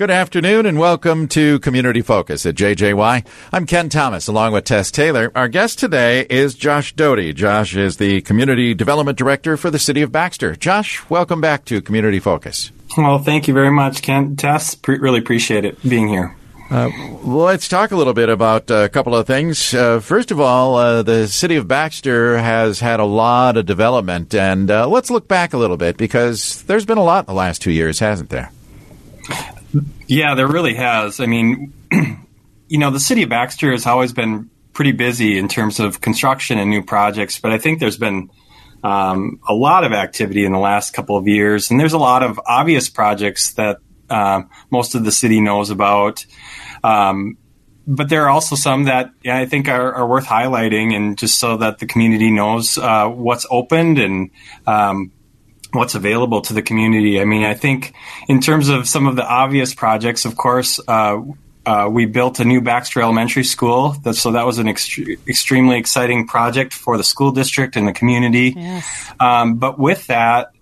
Good afternoon and welcome to Community Focus at JJY. I'm Ken Thomas along with Tess Taylor. Our guest today is Josh Doty. Josh is the Community Development Director for the City of Baxter. Josh, welcome back to Community Focus. Well, thank you very much, Ken. Tess, pre- really appreciate it being here. Uh, let's talk a little bit about a couple of things. Uh, first of all, uh, the city of Baxter has had a lot of development, and uh, let's look back a little bit because there's been a lot in the last two years, hasn't there? Yeah, there really has. I mean, you know, the city of Baxter has always been pretty busy in terms of construction and new projects, but I think there's been um, a lot of activity in the last couple of years, and there's a lot of obvious projects that uh, most of the city knows about. Um, but there are also some that yeah, I think are, are, worth highlighting, and just so that the community knows uh, what's opened and um, what's available to the community. I mean, I think in terms of some of the obvious projects, of course, uh, uh, we built a new Baxter Elementary School. That, so that was an ext- extremely exciting project for the school district and the community. Yes. Um, but with that,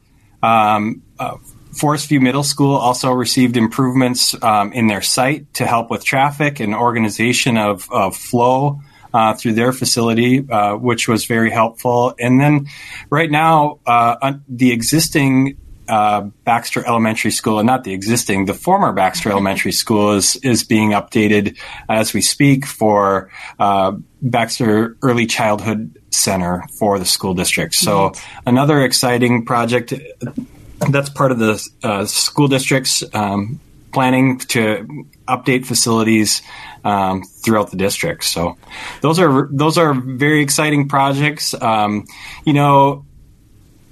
um, uh, Forest View Middle School also received improvements um, in their site to help with traffic and organization of, of flow uh, through their facility, uh, which was very helpful. And then right now, uh, the existing uh, Baxter Elementary School, and not the existing, the former Baxter Elementary School is is being updated as we speak for uh, Baxter Early Childhood Center for the school district. So another exciting project that's part of the uh, school district's um, planning to update facilities um, throughout the district. So those are those are very exciting projects. Um, you know,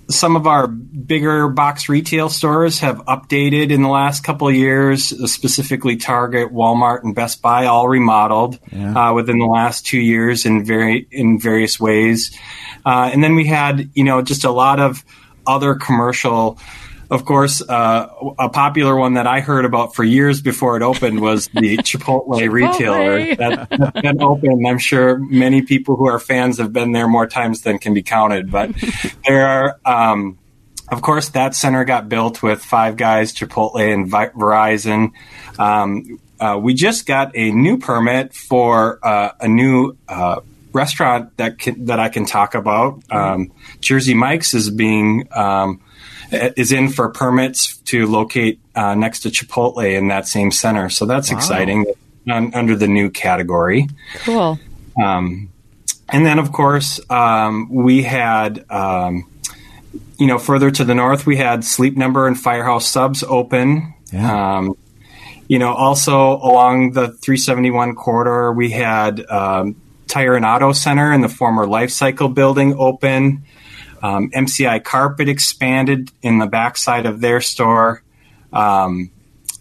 some of our bigger box retail stores have updated in the last couple of years, specifically Target, Walmart, and Best Buy, all remodeled yeah. uh, within the last two years in very in various ways. Uh, and then we had you know just a lot of other commercial of course, uh, a popular one that I heard about for years before it opened was the Chipotle, Chipotle. retailer that, has been open. I'm sure many people who are fans have been there more times than can be counted. But there are, um, of course, that center got built with Five Guys, Chipotle, and Verizon. Um, uh, we just got a new permit for uh, a new uh, restaurant that can, that I can talk about. Um, Jersey Mike's is being um, is in for permits to locate uh, next to Chipotle in that same center. So that's wow. exciting under the new category. Cool. Um, and then, of course, um, we had, um, you know, further to the north, we had Sleep Number and Firehouse Subs open. Yeah. Um, you know, also along the 371 corridor, we had um, Tire and Auto Center in the former Life Cycle building open. Um, MCI Carpet expanded in the backside of their store. Um,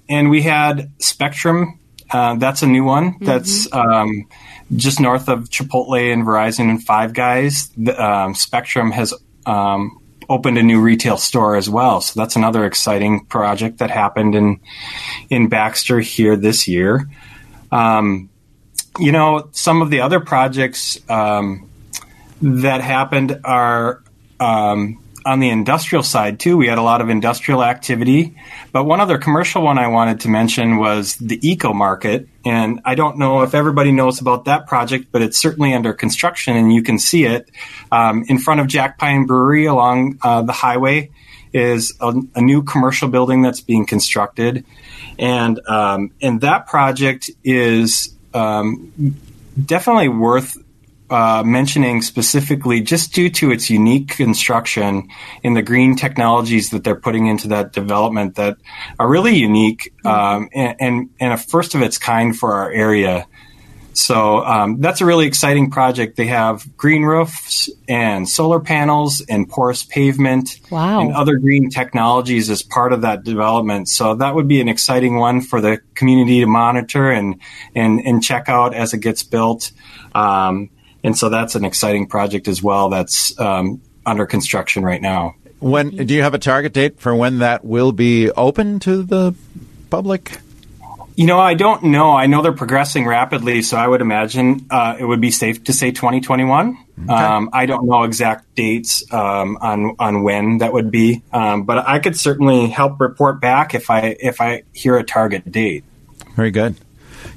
and we had Spectrum. Uh, that's a new one. Mm-hmm. That's um, just north of Chipotle and Verizon and Five Guys. The, um, Spectrum has um, opened a new retail store as well. So that's another exciting project that happened in in Baxter here this year. Um, you know, some of the other projects um, that happened are um, on the industrial side too, we had a lot of industrial activity. But one other commercial one I wanted to mention was the Eco Market. And I don't know if everybody knows about that project, but it's certainly under construction and you can see it um, in front of Jack Pine Brewery along uh, the highway is a, a, new commercial building that's being constructed. And, um, and that project is um, definitely worth uh, mentioning specifically just due to its unique construction in the green technologies that they're putting into that development that are really unique um, and, and, and, a first of its kind for our area. So um, that's a really exciting project. They have green roofs and solar panels and porous pavement wow. and other green technologies as part of that development. So that would be an exciting one for the community to monitor and and, and check out as it gets built. Um, and so that's an exciting project as well. That's um, under construction right now. When do you have a target date for when that will be open to the public? You know, I don't know. I know they're progressing rapidly, so I would imagine uh, it would be safe to say 2021. Okay. Um, I don't know exact dates um, on on when that would be, um, but I could certainly help report back if I if I hear a target date. Very good.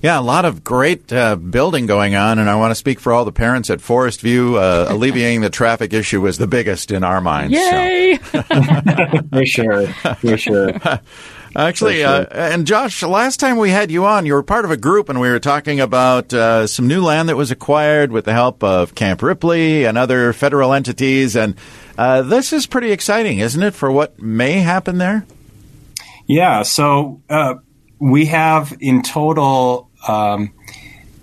Yeah, a lot of great uh, building going on, and I want to speak for all the parents at Forest View. Uh, alleviating the traffic issue was the biggest in our minds. Yay! So. for sure, for sure. Actually, uh, and Josh, last time we had you on, you were part of a group, and we were talking about uh, some new land that was acquired with the help of Camp Ripley and other federal entities. And uh, this is pretty exciting, isn't it, for what may happen there? Yeah. So uh, we have in total, um,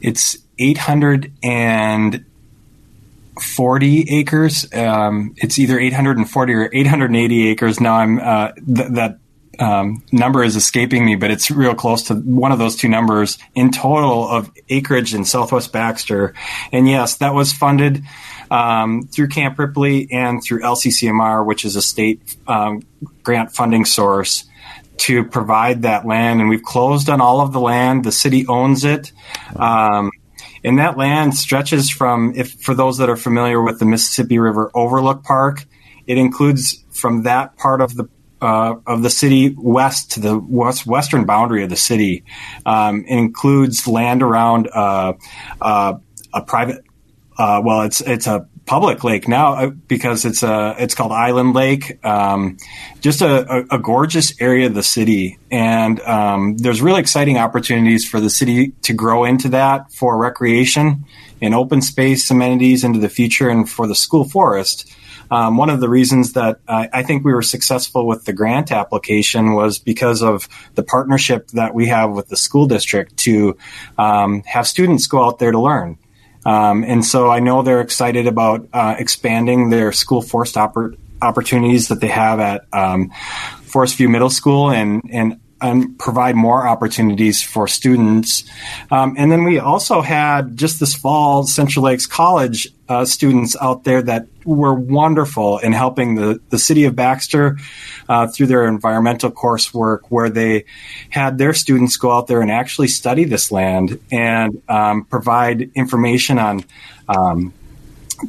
it's 840 acres. Um, it's either 840 or 880 acres. Now I'm uh, th- that um, number is escaping me, but it's real close to one of those two numbers in total of acreage in Southwest Baxter. And yes, that was funded um, through Camp Ripley and through LCCMR, which is a state um, grant funding source to provide that land, and we've closed on all of the land. The city owns it. Um, and that land stretches from, if for those that are familiar with the Mississippi River Overlook Park, it includes from that part of the uh, of the city west to the west western boundary of the city. Um, includes land around uh, uh, a private. Uh, well, it's it's a public lake now uh, because it's a it's called Island Lake. Um, just a, a, a, gorgeous area of the city, and um, there's really exciting opportunities for the city to grow into that for recreation and open space amenities into the future, and for the school forest. Um, one of the reasons that I, I think we were successful with the grant application was because of the partnership that we have with the school district to um, have students go out there to learn. Um, and so I know they're excited about uh, expanding their school forest oppor- opportunities that they have at um, Forest View Middle School and, and and provide more opportunities for students. Um, and then we also had just this fall Central Lakes College uh, students out there that were wonderful in helping the, the city of Baxter uh, through their environmental coursework, where they had their students go out there and actually study this land and um, provide information on. Um,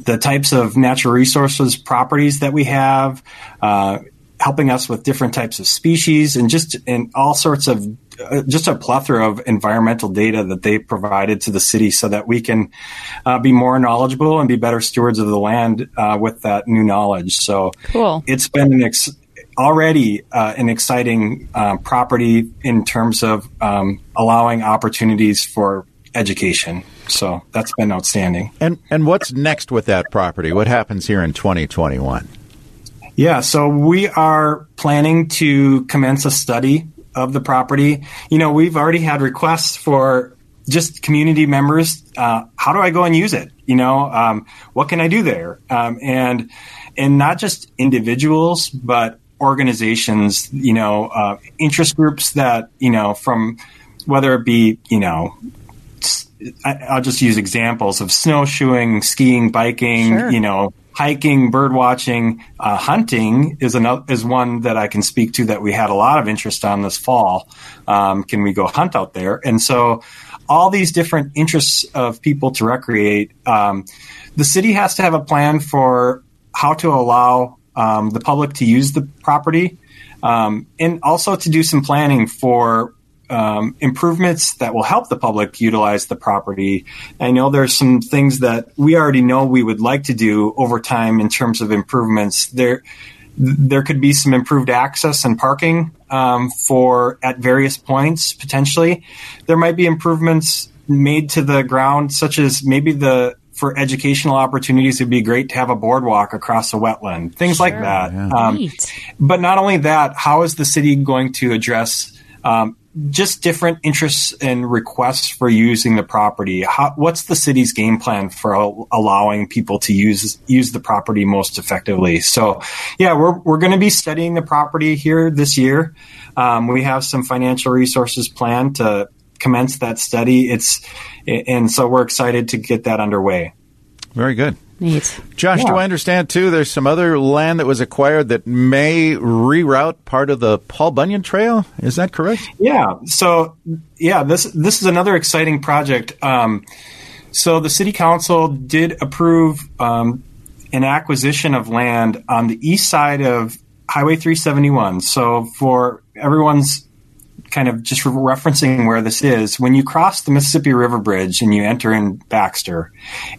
the types of natural resources properties that we have, uh, helping us with different types of species and just and all sorts of uh, just a plethora of environmental data that they provided to the city so that we can uh, be more knowledgeable and be better stewards of the land uh, with that new knowledge. So cool. it's been an ex- already uh, an exciting uh, property in terms of um, allowing opportunities for education. So that's been outstanding. And and what's next with that property? What happens here in 2021? Yeah, so we are planning to commence a study of the property. You know, we've already had requests for just community members. Uh, how do I go and use it? You know, um, what can I do there? Um, and and not just individuals, but organizations. You know, uh, interest groups that you know from whether it be you know I'll just use examples of snowshoeing, skiing, biking, sure. you know, hiking, bird watching, uh, hunting is another is one that I can speak to that we had a lot of interest on this fall. Um, can we go hunt out there? And so, all these different interests of people to recreate. Um, the city has to have a plan for how to allow um, the public to use the property, um, and also to do some planning for um, improvements that will help the public utilize the property. I know there's some things that we already know we would like to do over time in terms of improvements. There, there could be some improved access and parking um, for at various points potentially. There might be improvements made to the ground, such as maybe the for educational opportunities, it'd be great to have a boardwalk across a wetland, things sure. like that. Yeah. Um, but not only that, how is the city going to address um, just different interests and requests for using the property. How, what's the city's game plan for allowing people to use use the property most effectively? So, yeah, we're we're going to be studying the property here this year. Um, we have some financial resources planned to commence that study. It's and so we're excited to get that underway. Very good. Neat. Josh, yeah. do I understand too? There's some other land that was acquired that may reroute part of the Paul Bunyan Trail. Is that correct? Yeah. So, yeah, this this is another exciting project. Um, so the city council did approve um, an acquisition of land on the east side of Highway 371. So for everyone's kind of just referencing where this is, when you cross the Mississippi River Bridge and you enter in Baxter,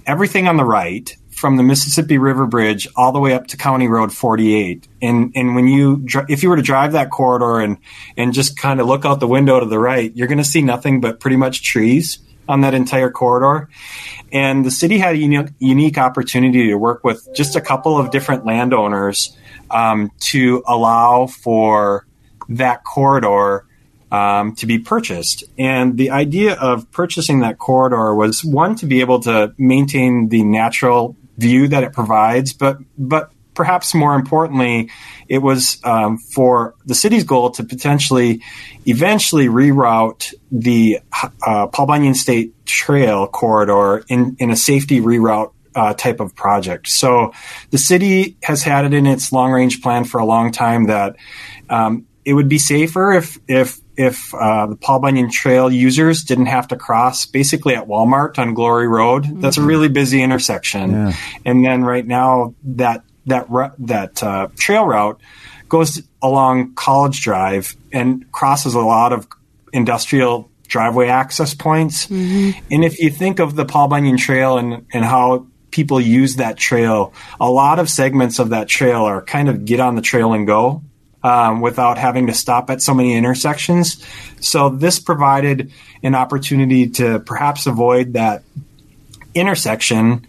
everything on the right from the Mississippi River Bridge all the way up to County Road 48. And and when you if you were to drive that corridor and and just kind of look out the window to the right, you're going to see nothing but pretty much trees on that entire corridor. And the city had a unique, unique opportunity to work with just a couple of different landowners um, to allow for that corridor um, to be purchased. And the idea of purchasing that corridor was one to be able to maintain the natural view that it provides, but but perhaps more importantly, it was um, for the city's goal to potentially eventually reroute the uh, Paul Bunyan State Trail corridor in, in a safety reroute uh, type of project. So the city has had it in its long range plan for a long time that um, it would be safer if if if uh, the Paul Bunyan Trail users didn't have to cross basically at Walmart on Glory Road. That's mm-hmm. a really busy intersection, yeah. and then right now that that that uh, trail route goes along College Drive and crosses a lot of industrial driveway access points. Mm-hmm. And if you think of the Paul Bunyan Trail and and how people use that trail, a lot of segments of that trail are kind of get on the trail and go. Um, without having to stop at so many intersections. So, this provided an opportunity to perhaps avoid that intersection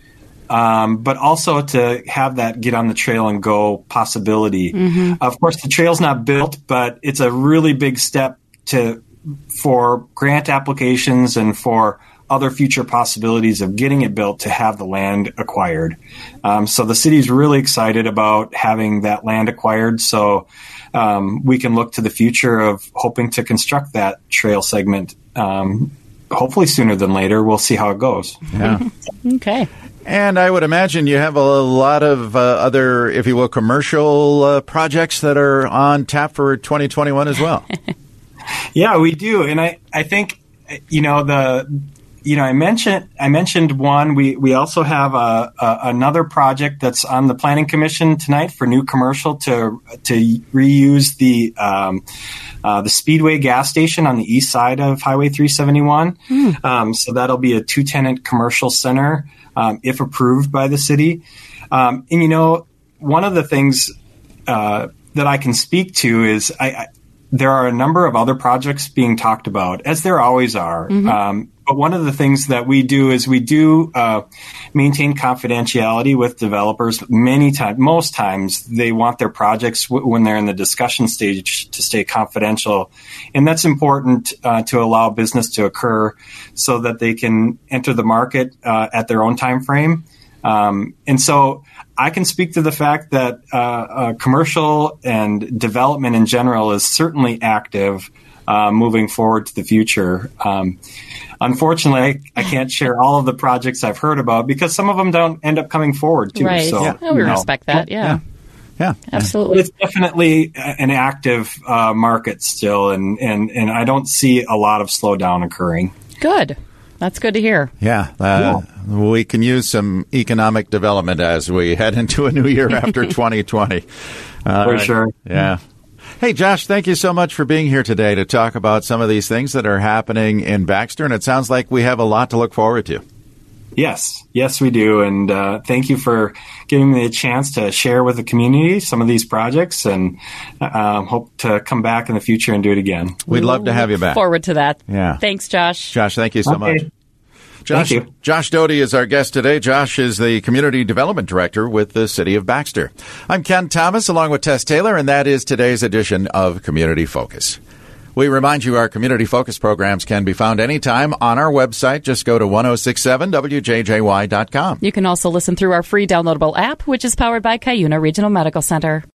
um, but also to have that get on the trail and go possibility. Mm-hmm. Of course, the trail's not built, but it's a really big step to for grant applications and for other future possibilities of getting it built to have the land acquired. Um, so the city's really excited about having that land acquired. So um, we can look to the future of hoping to construct that trail segment. Um, hopefully sooner than later. We'll see how it goes. Yeah. okay. And I would imagine you have a lot of uh, other, if you will, commercial uh, projects that are on tap for 2021 as well. yeah, we do, and I, I think you know the you know, I mentioned I mentioned one. We we also have a, a, another project that's on the planning commission tonight for new commercial to to reuse the um, uh, the Speedway gas station on the east side of Highway 371. Mm. Um, so that'll be a two tenant commercial center um, if approved by the city. Um, and you know, one of the things uh, that I can speak to is I, I, there are a number of other projects being talked about, as there always are. Mm-hmm. Um, but one of the things that we do is we do uh, maintain confidentiality with developers. Many times, most times, they want their projects w- when they're in the discussion stage to stay confidential, and that's important uh, to allow business to occur so that they can enter the market uh, at their own time frame. Um, and so I can speak to the fact that uh, uh, commercial and development in general is certainly active uh, moving forward to the future. Um, unfortunately, I, I, can't share all of the projects I've heard about because some of them don't end up coming forward too. Right. So, yeah. we respect that. yeah. yeah. Yeah, absolutely. But it's definitely an active uh, market still, and, and, and I don't see a lot of slowdown occurring. Good. That's good to hear. Yeah, uh, yeah, we can use some economic development as we head into a new year after 2020. Uh, For sure. Yeah. Hey, Josh, thank you so much for being here today to talk about some of these things that are happening in Baxter. And it sounds like we have a lot to look forward to. Yes, yes, we do. And uh, thank you for giving me a chance to share with the community some of these projects and um, hope to come back in the future and do it again. We'd love to have you back. Forward to that. Yeah. Thanks, Josh. Josh, thank you so okay. much. Josh, Thank you. Josh Doty is our guest today. Josh is the Community Development Director with the City of Baxter. I'm Ken Thomas along with Tess Taylor, and that is today's edition of Community Focus. We remind you our Community Focus programs can be found anytime on our website. Just go to 1067wjjy.com. You can also listen through our free downloadable app, which is powered by Cuyuna Regional Medical Center.